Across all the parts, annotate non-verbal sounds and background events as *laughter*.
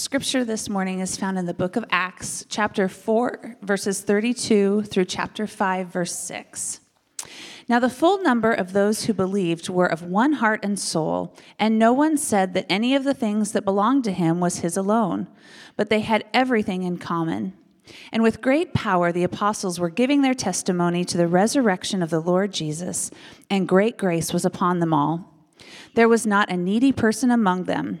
scripture this morning is found in the book of Acts, chapter 4, verses 32 through chapter 5, verse 6. Now, the full number of those who believed were of one heart and soul, and no one said that any of the things that belonged to him was his alone, but they had everything in common. And with great power, the apostles were giving their testimony to the resurrection of the Lord Jesus, and great grace was upon them all. There was not a needy person among them.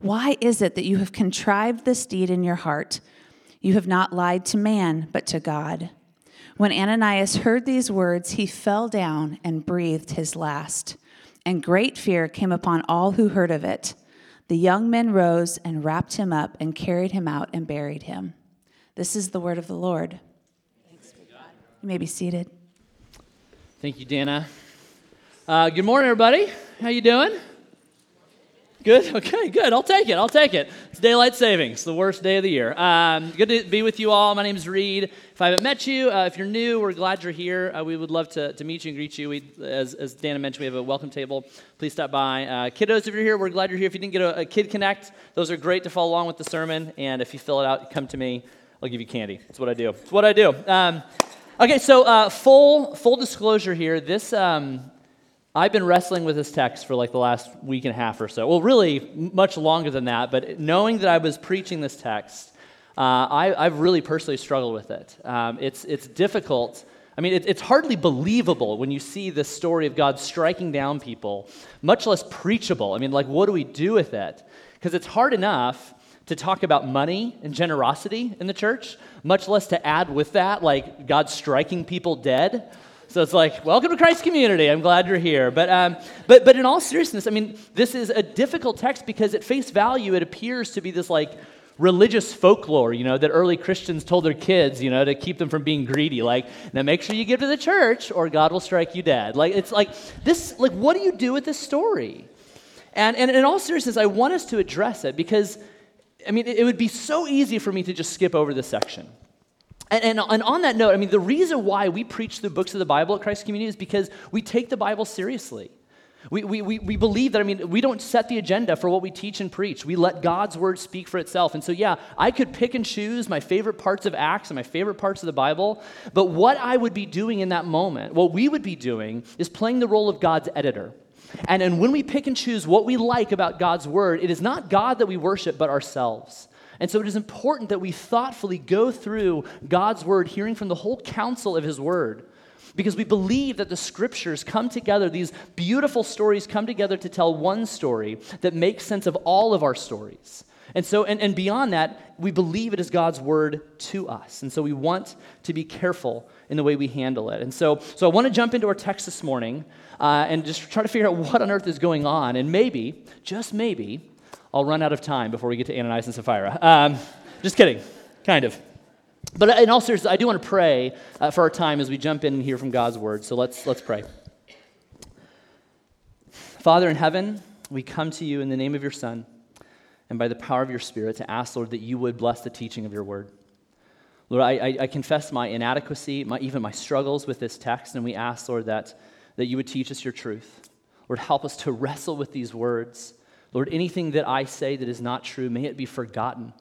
Why is it that you have contrived this deed in your heart? You have not lied to man, but to God. When Ananias heard these words, he fell down and breathed his last. And great fear came upon all who heard of it. The young men rose and wrapped him up and carried him out and buried him. This is the word of the Lord. You may be seated. Thank you, Dana. Uh, good morning, everybody. How you doing? Good. *laughs* Okay. Good. I'll take it. I'll take it. It's daylight savings, the worst day of the year. Um, good to be with you all. My name is Reed. If I haven't met you, uh, if you're new, we're glad you're here. Uh, we would love to, to meet you and greet you. We, as, as Dana mentioned, we have a welcome table. Please stop by. Uh, kiddos, if you're here, we're glad you're here. If you didn't get a, a Kid Connect, those are great to follow along with the sermon. And if you fill it out, come to me. I'll give you candy. That's what I do. It's what I do. Um, okay. So uh, full full disclosure here. This. Um, I've been wrestling with this text for like the last week and a half or so. Well, really, much longer than that, but knowing that I was preaching this text, uh, I, have really personally struggled with it. Um, it's, it's difficult. I mean, it, it's hardly believable when you see the story of God striking down people, much less preachable. I mean, like, what do we do with it? Because it's hard enough to talk about money and generosity in the church, much less to add with that, like God striking people dead. So it's like, welcome to Christ community. I'm glad you're here. But, um, but, but in all seriousness, I mean, this is a difficult text because at face value, it appears to be this like religious folklore, you know, that early Christians told their kids, you know, to keep them from being greedy. Like, now make sure you give to the church or God will strike you dead. Like, it's like this, like, what do you do with this story? And, and in all seriousness, I want us to address it because, I mean, it, it would be so easy for me to just skip over this section. And, and, and, on that note, I mean, the reason why we preach the books of the Bible at Christ Community is because we take the Bible seriously. We, we, we, we believe that, I mean, we don't set the agenda for what we teach and preach. We let God's word speak for itself. And so, yeah, I could pick and choose my favorite parts of Acts and my favorite parts of the Bible, but what I would be doing in that moment, what we would be doing, is playing the role of God's editor. And, and when we pick and choose what we like about God's word, it is not God that we worship, but ourselves. And so it is important that we thoughtfully go through God's word, hearing from the whole counsel of his word. Because we believe that the scriptures come together, these beautiful stories come together to tell one story that makes sense of all of our stories. And so, and, and beyond that, we believe it is God's word to us. And so we want to be careful in the way we handle it. And so, so I want to jump into our text this morning uh, and just try to figure out *laughs* what on earth is going on. And maybe, just maybe, I'll run out of time before we get to Ananias and Sapphira. Um, just kidding, kind of. But in all seriousness, I do want to pray uh, for our time as we jump in and hear from God's word. So let's, let's pray. Father in heaven, we come to you in the name of your Son and by the power of your Spirit to ask, Lord, that you would bless the teaching of your word. Lord, I, I, I confess my inadequacy, my, even my struggles with this text, and we ask, Lord, that, that you would teach us your truth. Lord, help us to wrestle with these words Lord, anything that I say that is not true, may it be forgotten.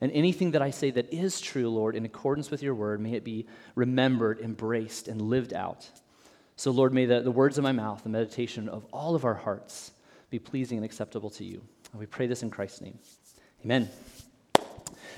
And anything that I say that is true, Lord, in accordance with your word, may it be remembered, embraced, and lived out. So, Lord, may the, the words of my mouth, the meditation of all of our hearts be pleasing and acceptable to you. And we pray this in Christ's name. Amen.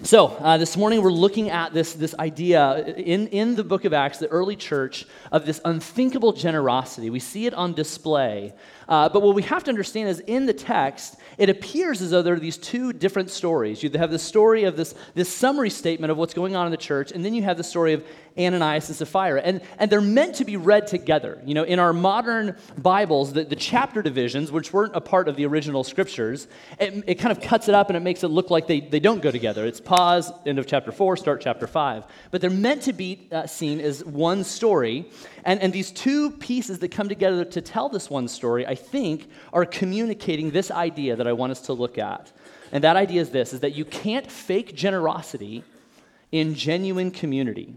So, uh, this morning we're looking at this, this idea in, in the book of Acts, the early church, of this unthinkable generosity. We see it on display. Uh, but what we have to understand is in the text, it appears as though there are these two different stories. You have the story of this, this summary statement of what's going on in the church, and then you have the story of Ananias and Sapphira. And, and they're meant to be read together. You know, in our modern Bibles, the, the chapter divisions, which weren't a part of the original scriptures, it, it kind of cuts it up and it makes it look like they, they don't go together. It's pause, end of chapter 4, start chapter 5. But they're meant to be uh, seen as one story. And, and these two pieces that come together to tell this one story, I think, are communicating this idea that I want us to look at. And that idea is this is that you can't fake generosity in genuine community.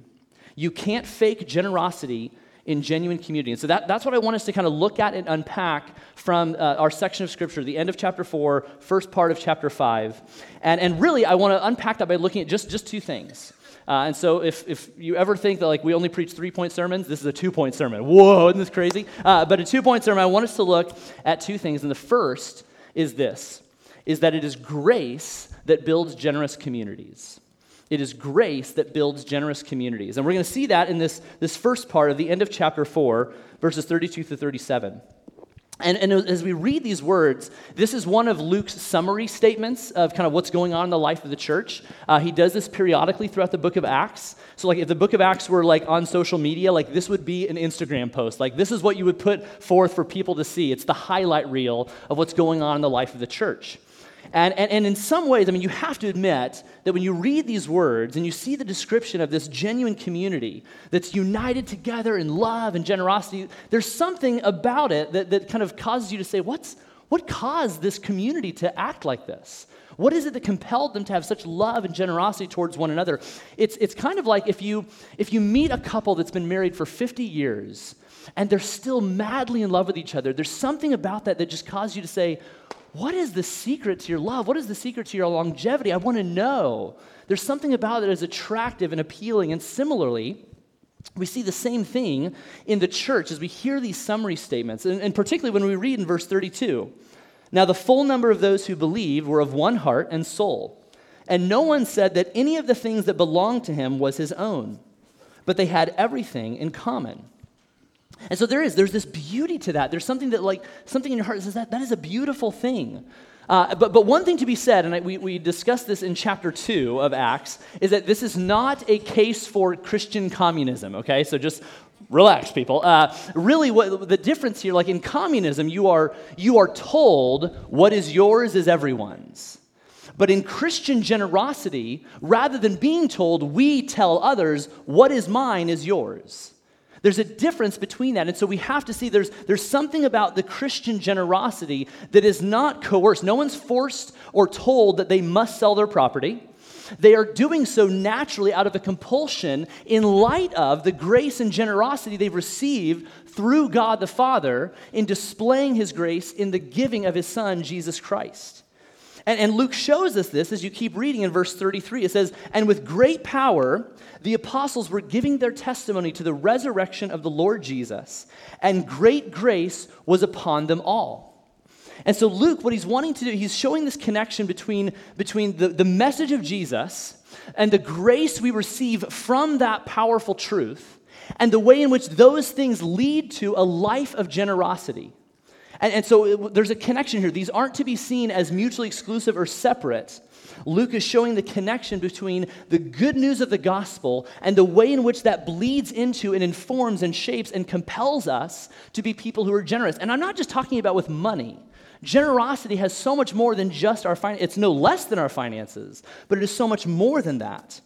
You can't fake generosity in genuine community. And so that, that's what I want us to kind of look at and unpack from uh, our section of Scripture, the end of chapter 4, first part of chapter 5. And, and really, I want to unpack that by looking at just, just two things. Uh, and so if, if you ever think that like we only preach three point sermons, this is a two point sermon. Whoa, isn't this crazy? Uh, but a two point sermon, I want us to look at two things. And the first is this, is that it is grace that builds generous communities. It is grace that builds generous communities. And we're going to see that in this, this first part of the end of chapter 4, verses 32 to 37. And, and, as we read these words, this is one of Luke's summary statements of kind of what's going on in the life of the church. Uh, he does this periodically throughout the book of Acts. So, like, if the book of Acts were like on social media, like this would be an Instagram post. Like, this is what you would put forth for people to see. It's the highlight reel of what's going on in the life of the church. And, and, and in some ways, I mean, you have to admit that when you read these words and you see the description of this genuine community that's united together in love and generosity, there's something about it that, that kind of causes you to say, What's, what caused this community to act like this? What is it that compelled them to have such love and generosity towards one another? It's, it's kind of like if you, if you meet a couple that's been married for 50 years and they're still madly in love with each other, there's something about that that just causes you to say, what is the secret to your love? What is the secret to your longevity? I want to know. There's something about it that is attractive and appealing. And similarly, we see the same thing in the church as we hear these summary statements, and, and particularly when we read in verse 32. Now, the full number of those who believed were of one heart and soul. And no one said that any of the things that belonged to him was his own, but they had everything in common. And so there is, there's this beauty to that. There's something that, like, something in your heart says that that is a beautiful thing. Uh, but, but one thing to be said, and I, we, we discussed this in chapter 2 of Acts, is that this is not a case for Christian communism, okay? So just relax, people. Uh, really, what the difference here, like in communism, you are, you are told what is yours is everyone's. But in Christian generosity, rather than being told, we tell others, what is mine is yours. There's a difference between that. And so we have to see there's, there's something about the Christian generosity that is not coerced. No one's forced or told that they must sell their property. They are doing so naturally out of a compulsion in light of the grace and generosity they've received through God the Father in displaying His grace in the giving of His Son, Jesus Christ. And, and Luke shows us this as you keep reading in verse 33. It says, And with great power, the apostles were giving their testimony to the resurrection of the Lord Jesus, and great grace was upon them all. And so, Luke, what he's wanting to do, he's showing this connection between, between the, the message of Jesus and the grace we receive from that powerful truth, and the way in which those things lead to a life of generosity. And, and so it, there's a connection here. These aren't to be seen as mutually exclusive or separate. Luke is showing the connection between the good news of the gospel and the way in which that bleeds into and informs and shapes and compels us to be people who are generous. And I'm not just talking about with money. Generosity has so much more than just our finances. It's no less than our finances, but it is so much more than that.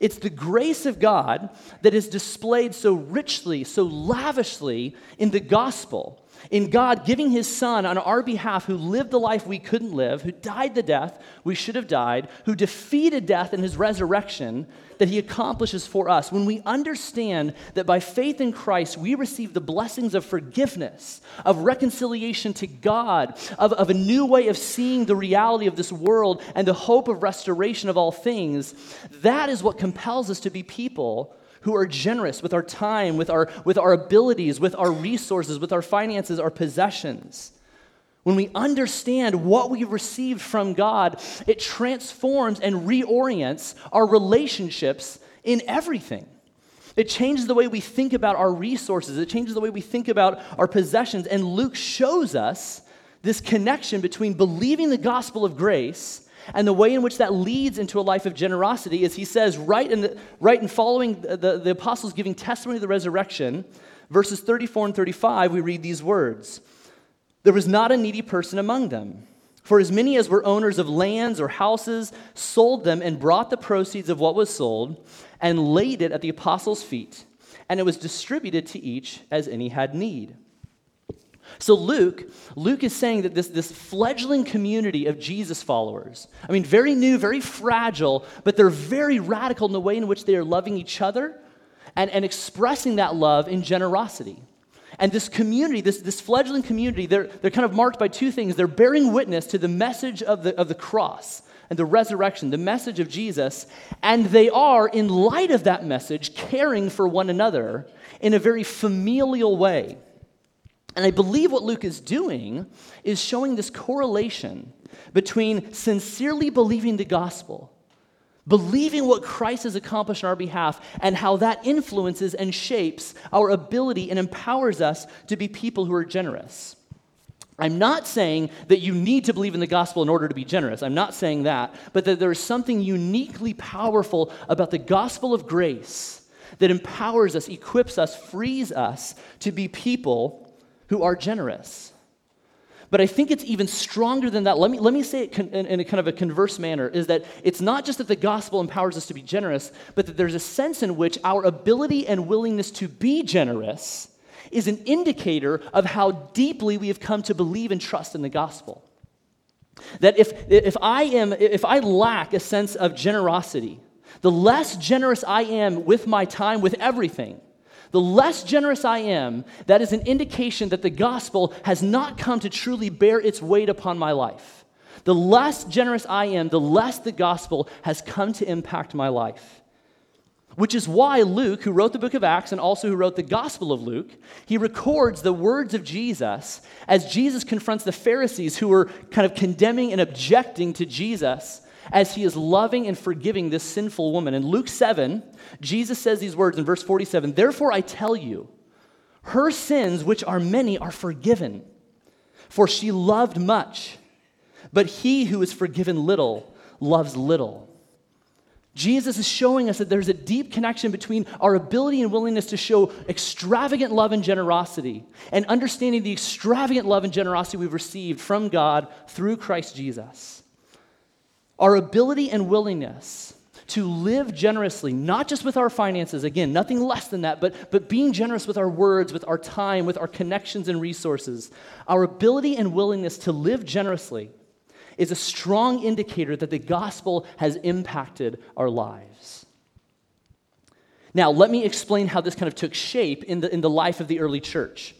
It's the grace of God that is displayed so richly, so lavishly in the gospel in God giving his son on our behalf, who lived the life we couldn't live, who died the death we should have died, who defeated death in his resurrection, that he accomplishes for us. When we understand that by faith in Christ, we receive the blessings of forgiveness, of reconciliation to God, of, of a new way of seeing the reality of this world, and the hope of restoration of all things, that is what compels us to be people who are generous with our time, with our, with our abilities, with our resources, with our finances, our possessions. when we understand what we've received from God, it transforms and reorients our relationships in everything. It changes the way we think about our resources, it changes the way we think about our possessions. And Luke shows us this connection between believing the gospel of grace and the way in which that leads into a life of generosity is he says, right in, the, right in following the, the, the apostles giving testimony of the resurrection, verses 34 and 35, we read these words There was not a needy person among them. For as many as were owners of lands or houses sold them and brought the proceeds of what was sold and laid it at the apostles' feet, and it was distributed to each as any had need. So Luke, Luke is saying that this, this fledgling community of Jesus followers, I mean, very new, very fragile, but they're very radical in the way in which they are loving each other and, and expressing that love in generosity. And this community, this, this fledgling community, they're, they're kind of marked by two things. They're bearing witness to the message of the, of the cross and the resurrection, the message of Jesus, and they are, in light of that message, caring for one another in a very familial way. And I believe what Luke is doing is showing this correlation between sincerely believing the gospel, believing what Christ has accomplished on our behalf, and how that influences and shapes our ability and empowers us to be people who are generous. I'm not saying that you need to believe in the gospel in order to be generous. I'm not saying that. But that there is something uniquely powerful about the gospel of grace that empowers us, equips us, frees us to be people who are generous. But I think it's even stronger than that. Let me, let me say it in a kind of a converse manner is that it's not just that the gospel empowers us to be generous, but that there's a sense in which our ability and willingness to be generous is an indicator of how deeply we have come to believe and trust in the gospel. That if, if, I am, if I lack a sense of generosity, the less generous I am with my time, with everything, the less generous I am, that is an indication that the gospel has not come to truly bear its weight upon my life. The less generous I am, the less the gospel has come to impact my life. Which is why Luke, who wrote the book of Acts and also who wrote the Gospel of Luke, he records the words of Jesus as Jesus confronts the Pharisees who were kind of condemning and objecting to Jesus as he is loving and forgiving this sinful woman. In Luke 7, Jesus says these words in verse 47 Therefore I tell you, her sins, which are many, are forgiven, for she loved much. But he who is forgiven little loves little. Jesus is showing us that there's a deep connection between our ability and willingness to show extravagant love and generosity and understanding the extravagant love and generosity we've received from God through Christ Jesus. Our ability and willingness to live generously, not just with our finances, again, nothing less than that, but, but being generous with our words, with our time, with our connections and resources. Our ability and willingness to live generously is a strong indicator that the gospel has impacted our lives. Now, let me explain how this kind of took shape in the, in the life of the early church.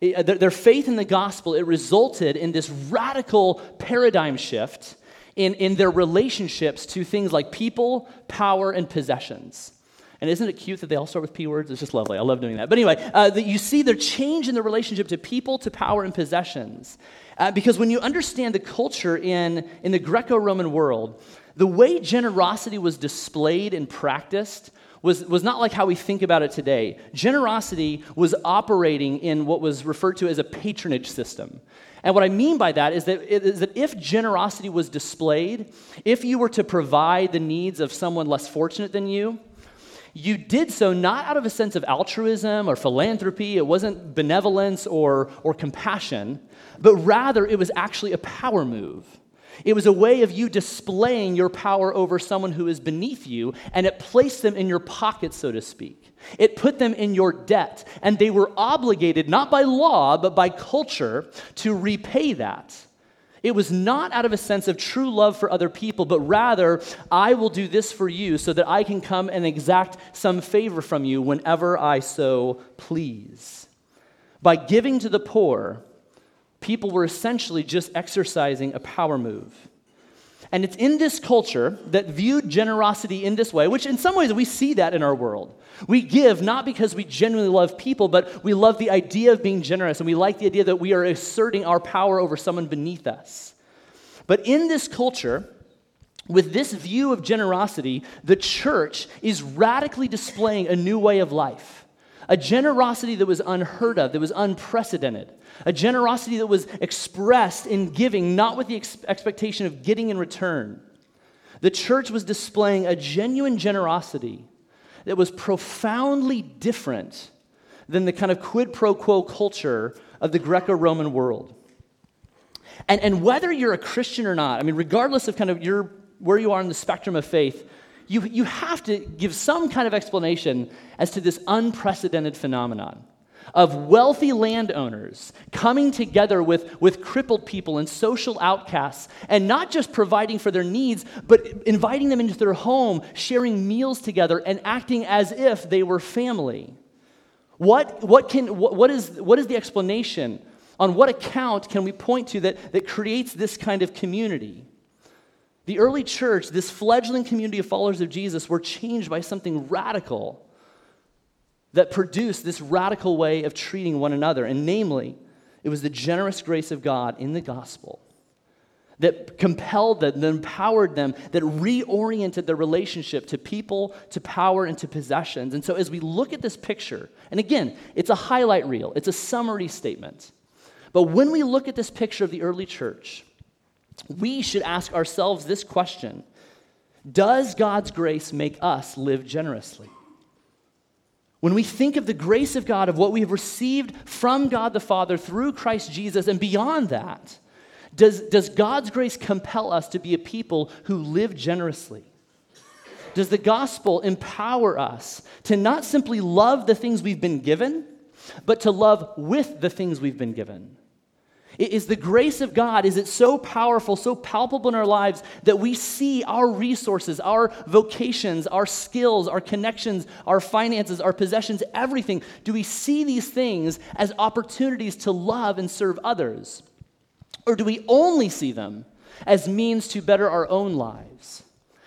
It, uh, their faith in the gospel, it resulted in this radical paradigm shift in, in their relationships to things like people, power, and possessions. And isn't it cute that they all start with P words? It's just lovely. I love doing that. But anyway, uh, that you see their change in the relationship to people, to power, and possessions. Uh, because when you understand the culture in, in the Greco Roman world, the way generosity was displayed and practiced was, was not like how we think about it today. Generosity was operating in what was referred to as a patronage system. And what I mean by that is that, is that if generosity was displayed, if you were to provide the needs of someone less fortunate than you, you did so not out of a sense of altruism or philanthropy, it wasn't benevolence or, or compassion, but rather it was actually a power move. It was a way of you displaying your power over someone who is beneath you, and it placed them in your pocket, so to speak. It put them in your debt, and they were obligated, not by law, but by culture, to repay that. It was not out of a sense of true love for other people, but rather, I will do this for you so that I can come and exact some favor from you whenever I so please. By giving to the poor, people were essentially just exercising a power move. And it's in this culture that viewed generosity in this way, which in some ways we see that in our world. We give not because we genuinely love people, but we love the idea of being generous, and we like the idea that we are asserting our power over someone beneath us. But in this culture, with this view of generosity, the church is radically displaying a new way of life. A generosity that was unheard of, that was unprecedented. A generosity that was expressed in giving, not with the ex- expectation of getting in return. The church was displaying a genuine generosity that was profoundly different than the kind of quid pro quo culture of the Greco Roman world. And, and whether you're a Christian or not, I mean, regardless of kind of your, where you are in the spectrum of faith, you, you have to give some kind of explanation as to this unprecedented phenomenon of wealthy landowners coming together with, with crippled people and social outcasts, and not just providing for their needs, but inviting them into their home, sharing meals together, and acting as if they were family. What, what, can, what, what, is, what is the explanation? On what account can we point to that, that creates this kind of community? The early church, this fledgling community of followers of Jesus, were changed by something radical that produced this radical way of treating one another. And namely, it was the generous grace of God in the gospel that compelled them, that empowered them, that reoriented their relationship to people, to power, and to possessions. And so, as we look at this picture, and again, it's a highlight reel, it's a summary statement. But when we look at this picture of the early church, we should ask ourselves this question Does God's grace make us live generously? When we think of the grace of God, of what we have received from God the Father through Christ Jesus, and beyond that, does, does God's grace compel us to be a people who live generously? Does the gospel empower us to not simply love the things we've been given, but to love with the things we've been given? Is the grace of God, is it so powerful, so palpable in our lives that we see our resources, our vocations, our skills, our connections, our finances, our possessions, everything? Do we see these things as opportunities to love and serve others? Or do we only see them as means to better our own lives?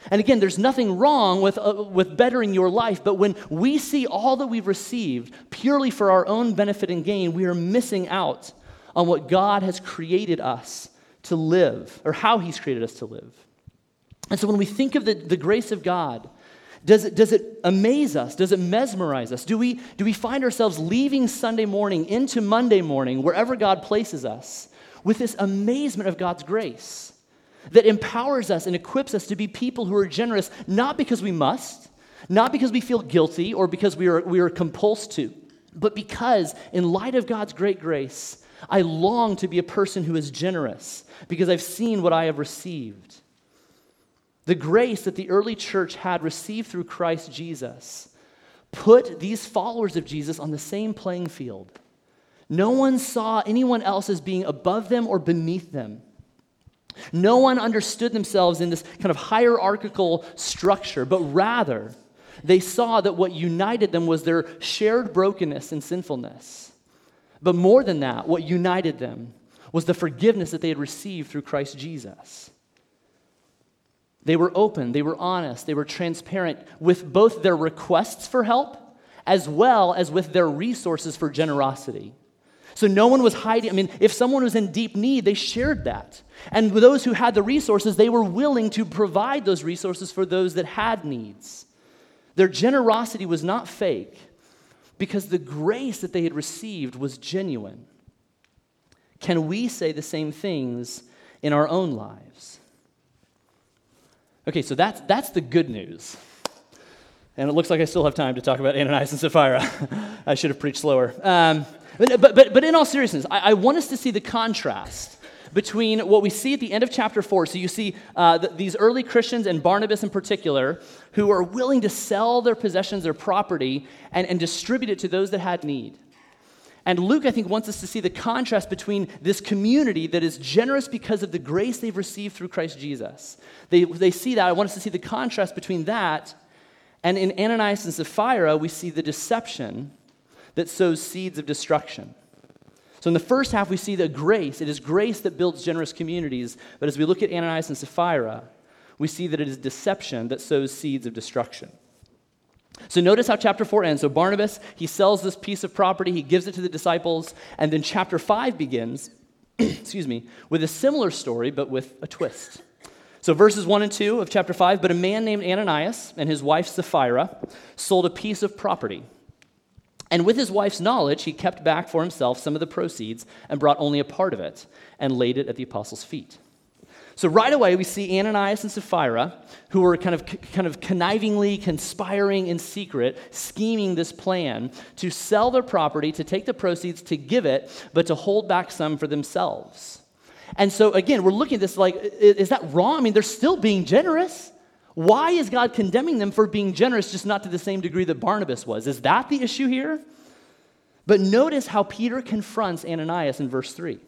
And again, there's nothing wrong with, uh, with bettering your life, but when we see all that we've received purely for our own benefit and gain, we are missing out on what God has created us to live, or how He's created us to live. And so when we think of the, the grace of God, does it, does it amaze us? Does it mesmerize us? Do we, do we find ourselves leaving Sunday morning into Monday morning, wherever God places us, with this amazement of God's grace that empowers us and equips us to be people who are generous, not because we must, not because we feel guilty or because we are, we are compulsed to, but because, in light of God's great grace, I long to be a person who is generous because I've seen what I have received. The grace that the early church had received through Christ Jesus put these followers of Jesus on the same playing field. No one saw anyone else as being above them or beneath them. No one understood themselves in this kind of hierarchical structure, but rather they saw that what united them was their shared brokenness and sinfulness. But more than that, what united them was the forgiveness that they had received through Christ Jesus. They were open, they were honest, they were transparent with both their requests for help as well as with their resources for generosity. So no one was hiding. I mean, if someone was in deep need, they shared that. And those who had the resources, they were willing to provide those resources for those that had needs. Their generosity was not fake, because the grace that they had received was genuine. Can we say the same things in our own lives? Okay, so that's, that's the good news. And it looks like I still have time to talk about Ananias and Sapphira. *laughs* I should have preached slower. Um, but, but, but in all seriousness, I, I want us to see the contrast between what we see at the end of chapter 4. So you see uh, th- these early Christians, and Barnabas in particular, who are willing to sell their possessions, their property, and, and distribute it to those that had need. And Luke, I think, wants us to see the contrast between this community that is generous because of the grace they've received through Christ Jesus. They, they see that. I want us to see the contrast between that and in Ananias and Sapphira, we see the deception that sows seeds of destruction. So, in the first half, we see that grace, it is grace that builds generous communities. But as we look at Ananias and Sapphira, we see that it is deception that sows seeds of destruction. So, notice how chapter 4 ends. So, Barnabas, he sells this piece of property, he gives it to the disciples, and then chapter 5 begins, *clears throat* excuse me, with a similar story, but with a twist. So, verses 1 and 2 of chapter 5 But a man named Ananias and his wife Sapphira sold a piece of property. And with his wife's knowledge, he kept back for himself some of the proceeds and brought only a part of it and laid it at the apostles' feet. So right away, we see Ananias and Sapphira, who were kind of, kind of connivingly conspiring in secret, scheming this plan to sell their property, to take the proceeds, to give it, but to hold back some for themselves. And so again, we're looking at this like, is that wrong? I mean, they're still being generous. Why is God condemning them for being generous, just not to the same degree that Barnabas was? Is that the issue here? But notice how Peter confronts Ananias in verse 3.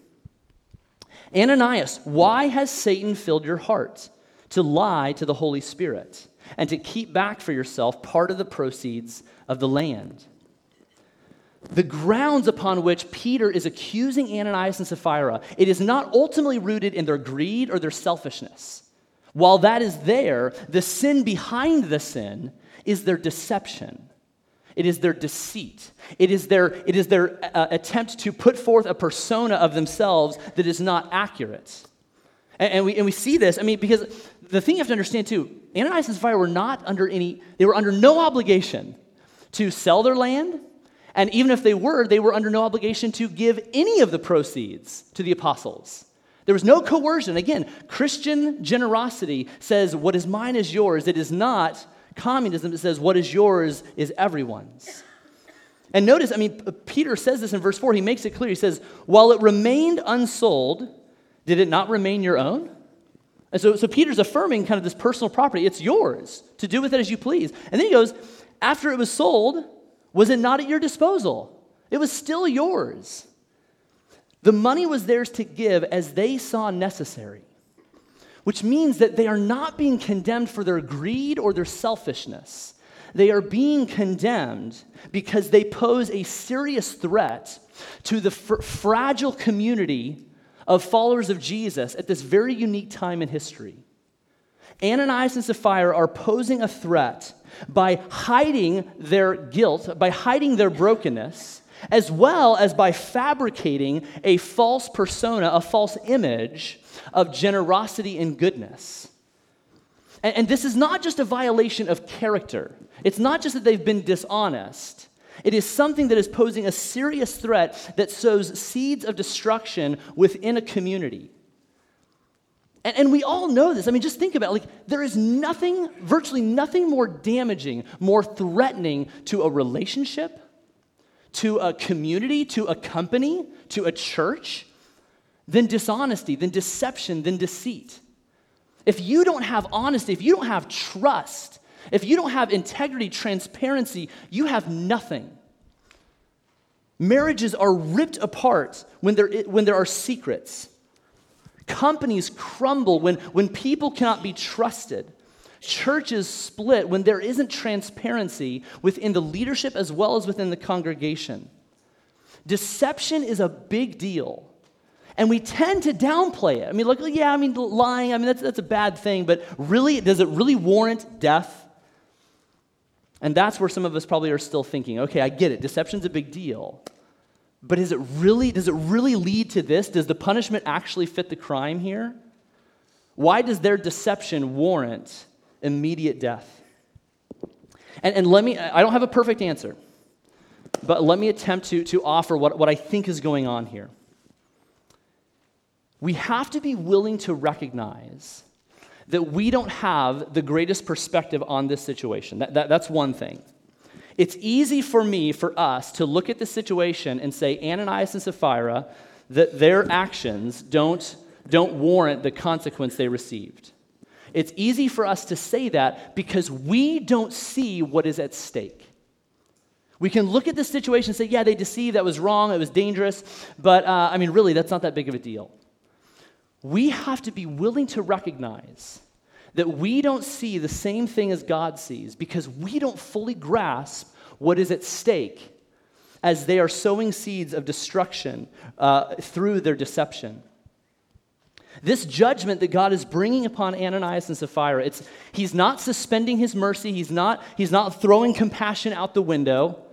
Ananias, why has Satan filled your heart to lie to the Holy Spirit and to keep back for yourself part of the proceeds of the land? The grounds upon which Peter is accusing Ananias and Sapphira, it is not ultimately rooted in their greed or their selfishness. While that is there, the sin behind the sin is their deception. It is their deceit. It is their, it is their uh, attempt to put forth a persona of themselves that is not accurate. And, and, we, and we see this, I mean, because the thing you have to understand too Ananias and Sapphira were not under any, they were under no obligation to sell their land. And even if they were, they were under no obligation to give any of the proceeds to the apostles. There was no coercion. Again, Christian generosity says, What is mine is yours. It is not communism that says, What is yours is everyone's. And notice, I mean, Peter says this in verse 4. He makes it clear. He says, While it remained unsold, did it not remain your own? And so, so Peter's affirming kind of this personal property. It's yours to do with it as you please. And then he goes, After it was sold, was it not at your disposal? It was still yours. The money was theirs to give as they saw necessary, which means that they are not being condemned for their greed or their selfishness. They are being condemned because they pose a serious threat to the fr- fragile community of followers of Jesus at this very unique time in history. Ananias and Sapphira are posing a threat by hiding their guilt, by hiding their brokenness, as well as by fabricating a false persona, a false image of generosity and goodness. And, and, this is not just a violation of character, it's not just that they've been dishonest. It is something that is posing a serious threat that sows seeds of destruction within a community. And, and, we all know this. I mean, just think about it. Like, there is nothing, virtually nothing more damaging, more threatening to a relationship, to a community, to a company, to a church, than dishonesty, than deception, than deceit. If you don't have honesty, if you don't have trust, if you don't have integrity, transparency, you have nothing. Marriages are ripped apart when there, when there are secrets. Companies crumble when, when people cannot be trusted. Churches split when there isn't transparency within the leadership as well as within the congregation. Deception is a big deal. And we tend to downplay it. I mean, look, yeah, I mean, lying, I mean, that's, that's a bad thing, but really, does it really warrant death? And that's where some of us probably are still thinking, okay, I get it, deception's a big deal. But is it really, does it really lead to this? Does the punishment actually fit the crime here? Why does their deception warrant immediate death. And, and let me, I don't have a perfect answer, but let me attempt to, to offer what, what I think is going on here. We have to be willing to recognize that we don't have the greatest perspective on this situation. That, that, that's one thing. It's easy for me, for us, to look at the situation and say, Ananias and Sapphira, that their actions don't, don't warrant the consequence they received. It's easy for us to say that because we don't see what is at stake. We can look at the situation and say, yeah, they deceived, that was wrong, it was dangerous, but uh, I mean, really, that's not that big of a deal. We have to be willing to recognize that we don't see the same thing as God sees because we don't fully grasp what is at stake. as they are sowing seeds of destruction uh, through their deception. This judgment that God is bringing upon Ananias and Sapphira, it's, he's not suspending his mercy, he's not, he's not throwing compassion out the window.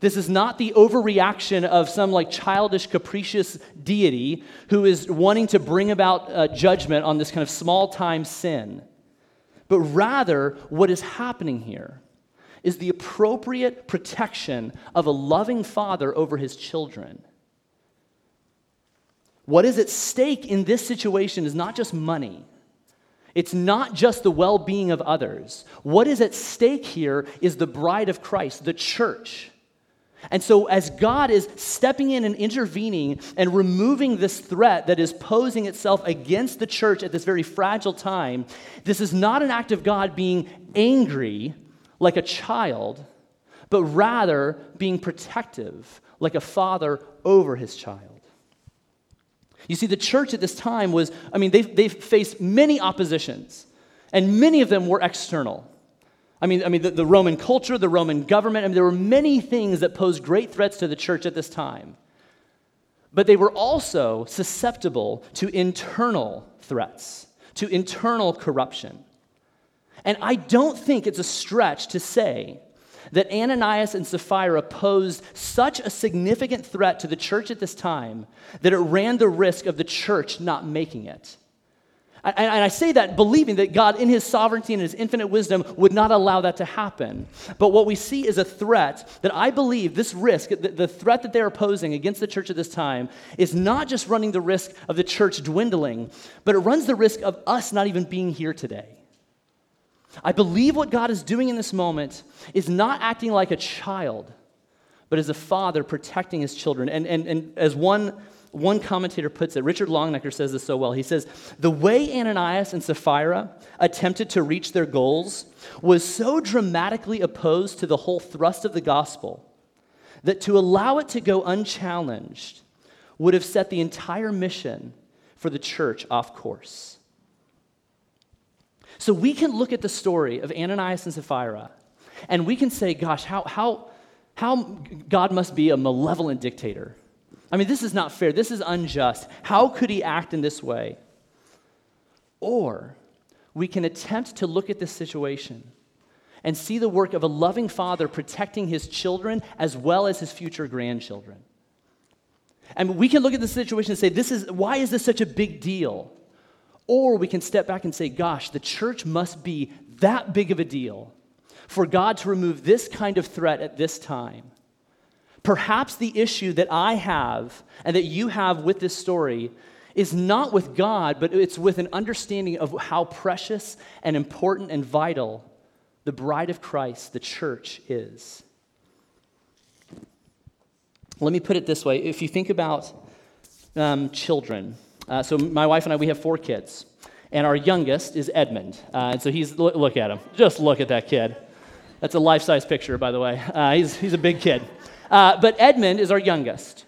This is not the overreaction of some like childish, capricious deity who is wanting to bring about uh, judgment on this kind of small time sin. But rather, what is happening here is the appropriate protection of a loving father over his children. What is at stake in this situation is not just money. It's not just the well being of others. What is at stake here is the bride of Christ, the church. And so, as God is stepping in and intervening and removing this threat that is posing itself against the church at this very fragile time, this is not an act of God being angry like a child, but rather being protective like a father over his child. You see, the church at this time was, I mean, they, they faced many oppositions, and many of them were external. I mean, I mean the, the Roman culture, the Roman government, I mean, there were many things that posed great threats to the church at this time. But they were also susceptible to internal threats, to internal corruption. And I don't think it's a stretch to say that Ananias and Sapphira posed such a significant threat to the church at this time that it ran the risk of the church not making it. And I say that believing that God, in His sovereignty and His infinite wisdom, would not allow that to happen. But what we see is a threat that I believe this risk, the threat that they are posing against the church at this time, is not just running the risk of the church dwindling, but it runs the risk of us not even being here today. I believe what God is doing in this moment is not acting like a child, but as a father protecting his children. And, and, and as one one commentator puts it, Richard Longenecker says this so well. He says, The way Ananias and Sapphira attempted to reach their goals was so dramatically opposed to the whole thrust of the gospel that to allow it to go unchallenged would have set the entire mission for the church off course. So we can look at the story of Ananias and Sapphira and we can say, gosh, how, how, how God must be a malevolent dictator I mean, this is not fair. This is unjust. How could he act in this way? Or we can attempt to look at this situation and see the work of a loving father protecting his children as well as his future grandchildren. And we can look at the situation and say, this is, why is this such a big deal? Or we can step back and say, gosh, the church must be that big of a deal for God to remove this kind of threat at this time. Perhaps the issue that I have and that you have with this story is not with God, but it's with an understanding of how precious and important and vital the bride of Christ, the church, is. Let me put it this way if you think about um, children, uh, so my wife and I, we have four kids, and our youngest is Edmund. Uh, and so he's, look, at him. Just look at that kid. That's a life size picture, by the way. Uh, he's, he's a big kid. Uh, but Edmund is our youngest.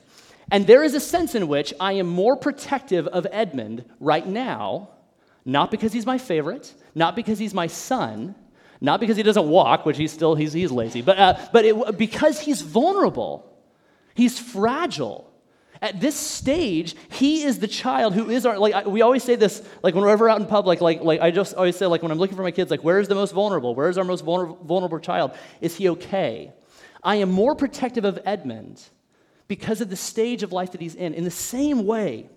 And there is a sense in which I am more protective of Edmund right now, not because he's my favorite, not because he's my son, not because he doesn't walk, which he's still he's, he's lazy, but, uh, but it, because he's vulnerable. He's fragile. At this stage, he is the child who is our, like, we always say this, like, when we're ever out in public, like, like, I just always say, like, when I'm looking for my kids, like, where's the most vulnerable? Where's our most vulnerable, vulnerable child? Is he okay? I am more protective of Edmund because of the stage of life that he's in. In the same way,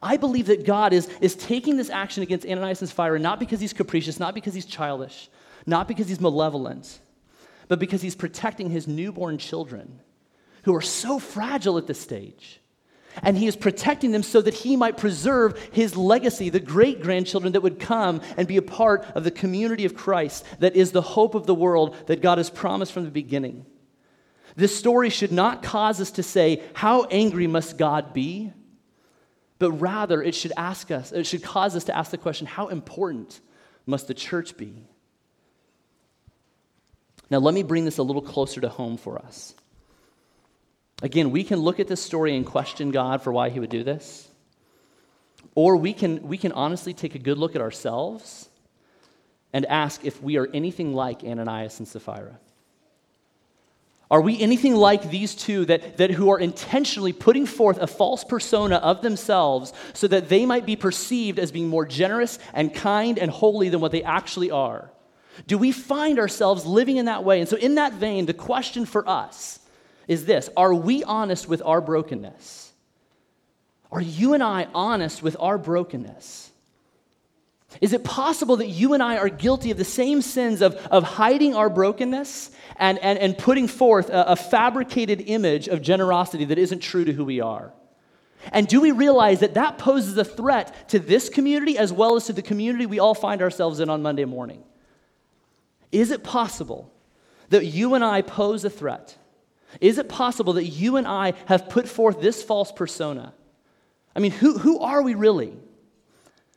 I believe that God is, is taking this action against Ananias and Sapphira not because he's capricious, not because he's childish, not because he's malevolent, but because he's protecting his newborn children who are so fragile at this stage. And he is protecting them so that he might preserve his legacy, the great grandchildren that would come and be a part of the community of Christ that is the hope of the world that God has promised from the beginning. This story should not cause us to say, How angry must God be? But rather, it should ask us, it should cause us to ask the question, How important must the church be? Now, let me bring this a little closer to home for us. Again, we can look at this story and question God for why he would do this. Or we can, we can honestly take a good look at ourselves and ask if we are anything like Ananias and Sapphira. Are we anything like these two that, that who are intentionally putting forth a false persona of themselves so that they might be perceived as being more generous and kind and holy than what they actually are? Do we find ourselves living in that way? And so, in that vein, the question for us is this Are we honest with our brokenness? Are you and I honest with our brokenness? Is it possible that you and I are guilty of the same sins of, of hiding our brokenness and, and, and putting forth a, a fabricated image of generosity that isn't true to who we are? And do we realize that that poses a threat to this community as well as to the community we all find ourselves in on Monday morning? Is it possible that you and I pose a threat? Is it possible that you and I have put forth this false persona? I mean, who, who are we really?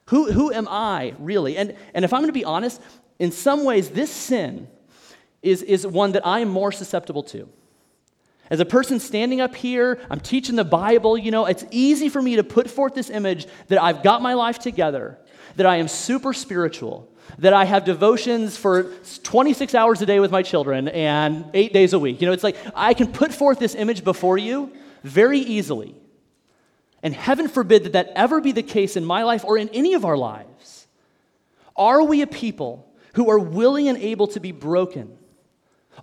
Who, who am I really? And, and if I'm going to be honest, in some ways, this sin is, is one that I am more susceptible to. As a person standing up here, I'm teaching the Bible, you know, it's easy for me to put forth this image that I've got my life together, that I am super spiritual, that I have devotions for 26 hours a day with my children and eight days a week. You know, it's like I can put forth this image before you very easily. And heaven forbid that that ever be the case in my life or in any of our lives. Are we a people who are willing and able to be broken?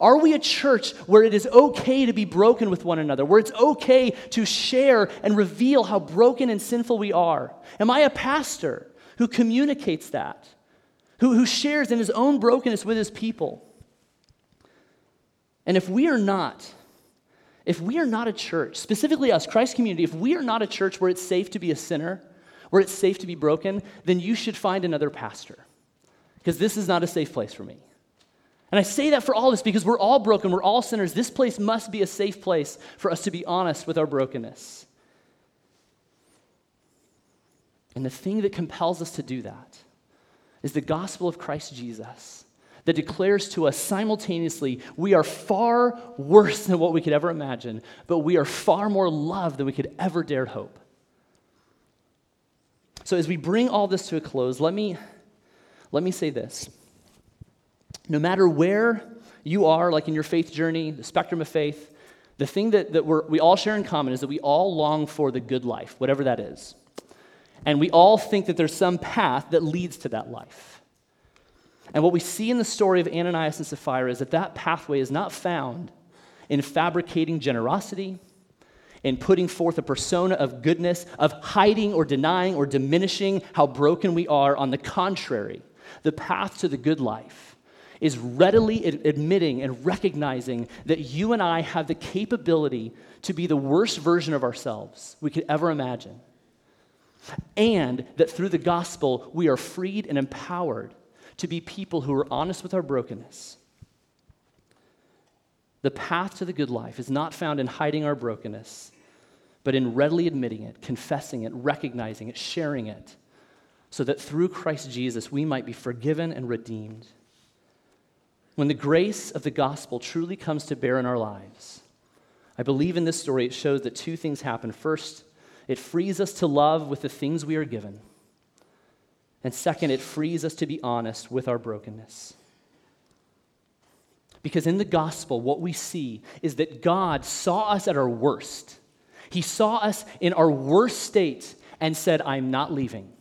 Are we a church where it is okay to be broken with one another, where it's okay to share and reveal how broken and sinful we are? Am I a pastor who communicates that, who, who shares in his own brokenness with his people? And if we are not, if we are not a church, specifically us, Christ community, if we are not a church where it's safe to be a sinner, where it's safe to be broken, then you should find another pastor. Because this is not a safe place for me. And I say that for all of us because we're all broken, we're all sinners. This place must be a safe place for us to be honest with our brokenness. And the thing that compels us to do that is the gospel of Christ Jesus that declares to us simultaneously we are far worse than what we could ever imagine, but we are far more loved than we could ever dare hope. So, as we bring all this to a close, let me, let me say this. No matter where you are, like in your faith journey, the spectrum of faith, the thing that, that we all share in common is that we all long for the good life, whatever that is. And we all think that there's some path that leads to that life. And what we see in the story of Ananias and Sapphira is that that pathway is not found in fabricating generosity, in putting forth a persona of goodness, of hiding or denying or diminishing how broken we are. On the contrary, the path to the good life is readily admitting and recognizing that you and I have the capability to be the worst version of ourselves we could ever imagine. And that through the gospel, we are freed and empowered to be people who are honest with our brokenness. The path to the good life is not found in hiding our brokenness, but in readily admitting it, confessing it, recognizing it, sharing it, so that through Christ Jesus we might be forgiven and redeemed. When the grace of the gospel truly comes to bear in our lives, I believe in this story it shows that two things happen. First, it frees us to love with the things we are given. And second, it frees us to be honest with our brokenness. Because in the gospel, what we see is that God saw us at our worst. He saw us in our worst state and said, I'm not leaving.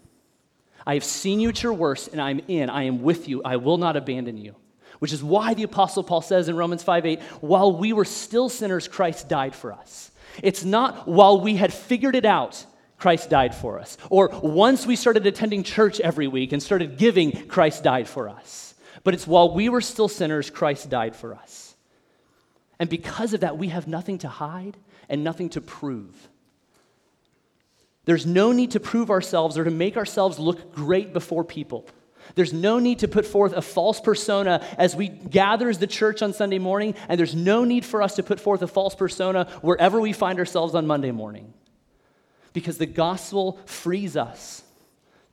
I have seen you at your worst, and I'm in. I am with you. I will not abandon you. Which is why the Apostle Paul says in Romans 5 8, while we were still sinners, Christ died for us. It's not while we had figured it out Christ died for us. Or once we started attending church every week and started giving, Christ died for us. But it's while we were still sinners, Christ died for us. And because of that, we have nothing to hide and nothing to prove. There's no need to prove ourselves or to make ourselves look great before people. There's no need to put forth a false persona as we gather as the church on Sunday morning, and there's no need for us to put forth a false persona wherever we find ourselves on Monday morning. Because the gospel frees us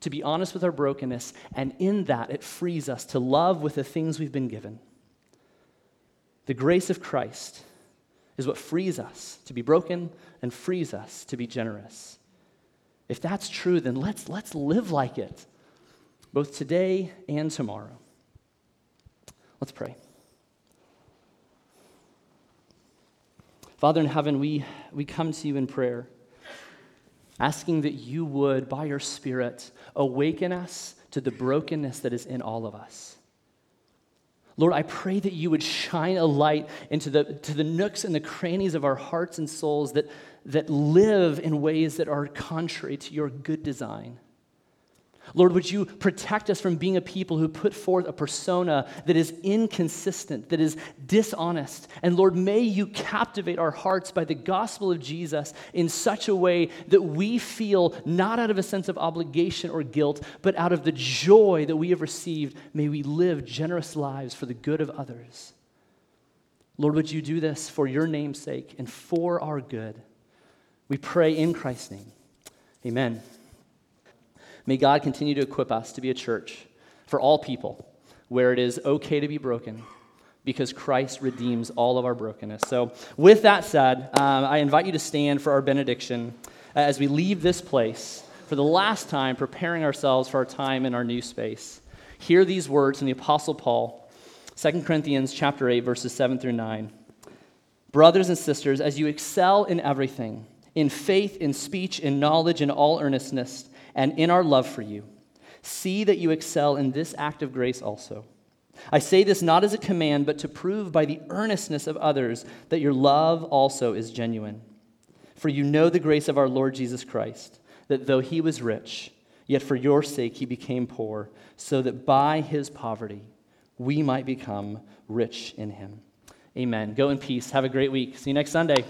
to be honest with our brokenness, and in that, it frees us to love with the things we've been given. The grace of Christ is what frees us to be broken and frees us to be generous. If that's true, then let's, let's live like it, both today and tomorrow. Let's pray. Father in heaven, we, we come to you in prayer, asking that you would, by your Spirit, awaken us to the brokenness that is in all of us. Lord, I pray that you would shine a light into the, to the nooks and the crannies of our hearts and souls that, that live in ways that are contrary to your good design. Lord, would you protect us from being a people who put forth a persona that is inconsistent, that is dishonest? And Lord, may you captivate our hearts by the gospel of Jesus in such a way that we feel not out of a sense of obligation or guilt, but out of the joy that we have received. May we live generous lives for the good of others. Lord, would you do this for your name's sake and for our good? We pray in Christ's name. Amen. May God continue to equip us to be a church for all people where it is okay to be broken because Christ redeems all of our brokenness. So, with that said, um, I invite you to stand for our benediction as we leave this place for the last time, preparing ourselves for our time in our new space. Hear these words from the Apostle Paul, 2 Corinthians chapter 8, verses 7 through 9. Brothers and sisters, as you excel in everything, in faith, in speech, in knowledge, in all earnestness, and in our love for you. See that you excel in this act of grace also. I say this not as a command, but to prove by the earnestness of others that your love also is genuine. For you know the grace of our Lord Jesus Christ, that though he was rich, yet for your sake he became poor, so that by his poverty we might become rich in him. Amen. Go in peace. Have a great week. See you next Sunday.